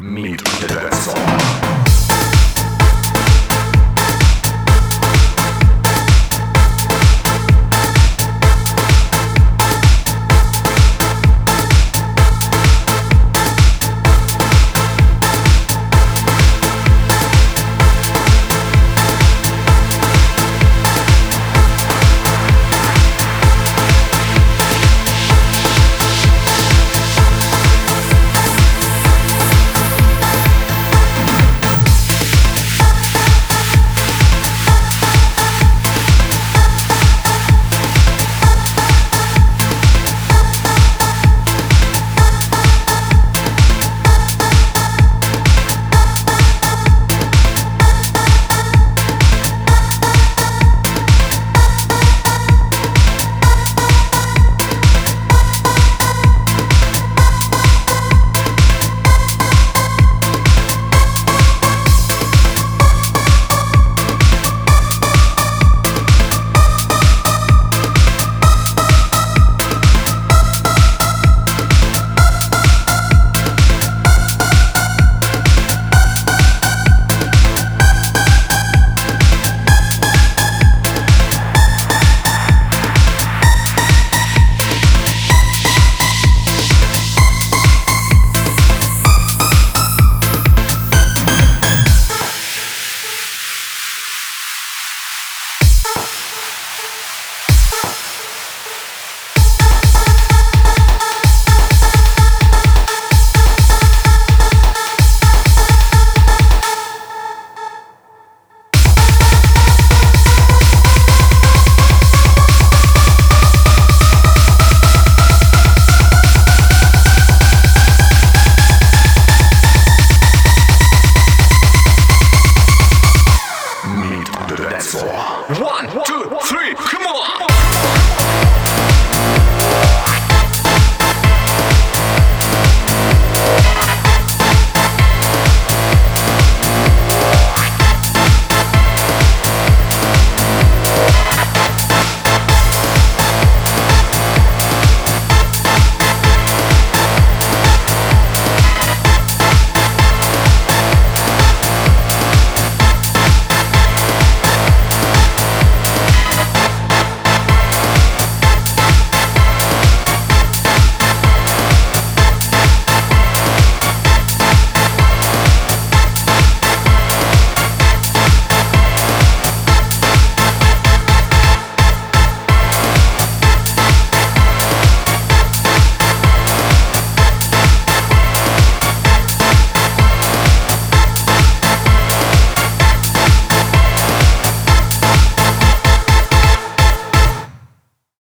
Meet the Dancer. four, one.